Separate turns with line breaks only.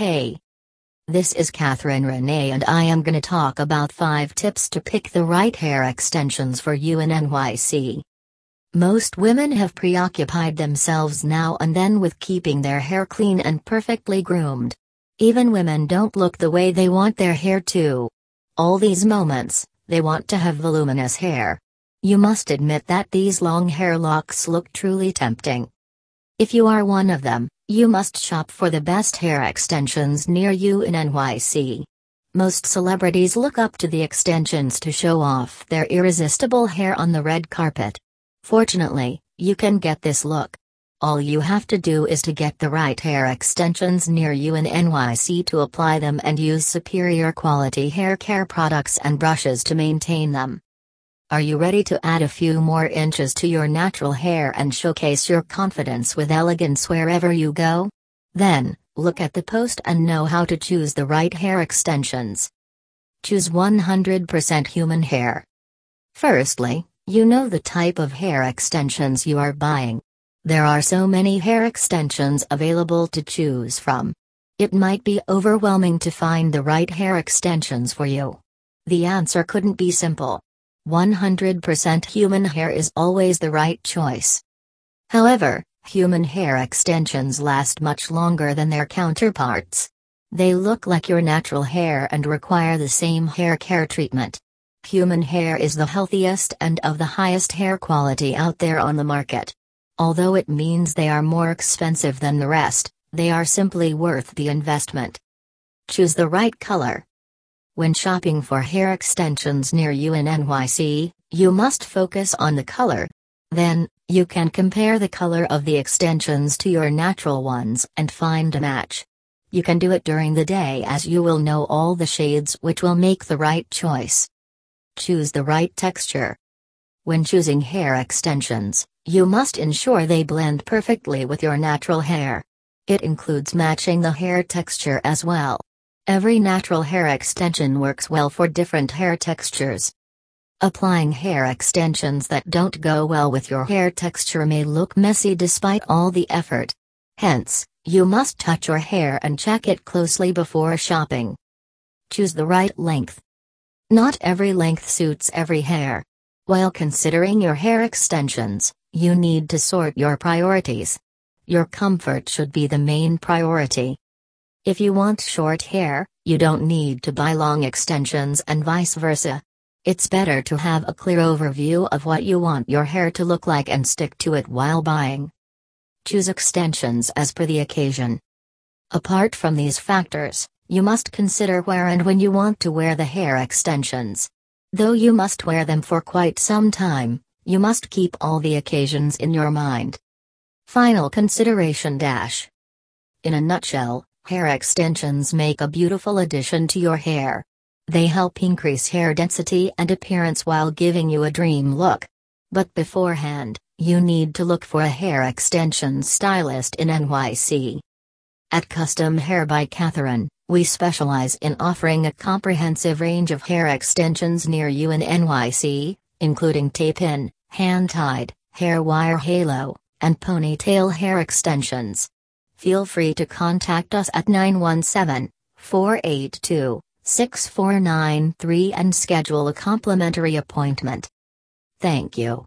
Hey. This is Catherine Renee and I am gonna talk about 5 tips to pick the right hair extensions for you in NYC. Most women have preoccupied themselves now and then with keeping their hair clean and perfectly groomed. Even women don't look the way they want their hair to. All these moments, they want to have voluminous hair. You must admit that these long hair locks look truly tempting. If you are one of them, you must shop for the best hair extensions near you in NYC. Most celebrities look up to the extensions to show off their irresistible hair on the red carpet. Fortunately, you can get this look. All you have to do is to get the right hair extensions near you in NYC to apply them and use superior quality hair care products and brushes to maintain them. Are you ready to add a few more inches to your natural hair and showcase your confidence with elegance wherever you go? Then, look at the post and know how to choose the right hair extensions. Choose 100% human hair. Firstly, you know the type of hair extensions you are buying. There are so many hair extensions available to choose from. It might be overwhelming to find the right hair extensions for you. The answer couldn't be simple. 100% human hair is always the right choice. However, human hair extensions last much longer than their counterparts. They look like your natural hair and require the same hair care treatment. Human hair is the healthiest and of the highest hair quality out there on the market. Although it means they are more expensive than the rest, they are simply worth the investment. Choose the right color. When shopping for hair extensions near you in NYC, you must focus on the color. Then, you can compare the color of the extensions to your natural ones and find a match. You can do it during the day as you will know all the shades which will make the right choice. Choose the right texture. When choosing hair extensions, you must ensure they blend perfectly with your natural hair. It includes matching the hair texture as well. Every natural hair extension works well for different hair textures. Applying hair extensions that don't go well with your hair texture may look messy despite all the effort. Hence, you must touch your hair and check it closely before shopping. Choose the right length. Not every length suits every hair. While considering your hair extensions, you need to sort your priorities. Your comfort should be the main priority. If you want short hair, you don't need to buy long extensions and vice versa. It's better to have a clear overview of what you want your hair to look like and stick to it while buying. Choose extensions as per the occasion. Apart from these factors, you must consider where and when you want to wear the hair extensions. Though you must wear them for quite some time, you must keep all the occasions in your mind. Final consideration dash. In a nutshell, Hair extensions make a beautiful addition to your hair. They help increase hair density and appearance while giving you a dream look. But beforehand, you need to look for a hair extension stylist in NYC. At Custom Hair by Catherine, we specialize in offering a comprehensive range of hair extensions near you in NYC, including tape-in, hand-tied, hair wire halo, and ponytail hair extensions feel free to contact us at 917 482 6493 and schedule a complimentary appointment. Thank you.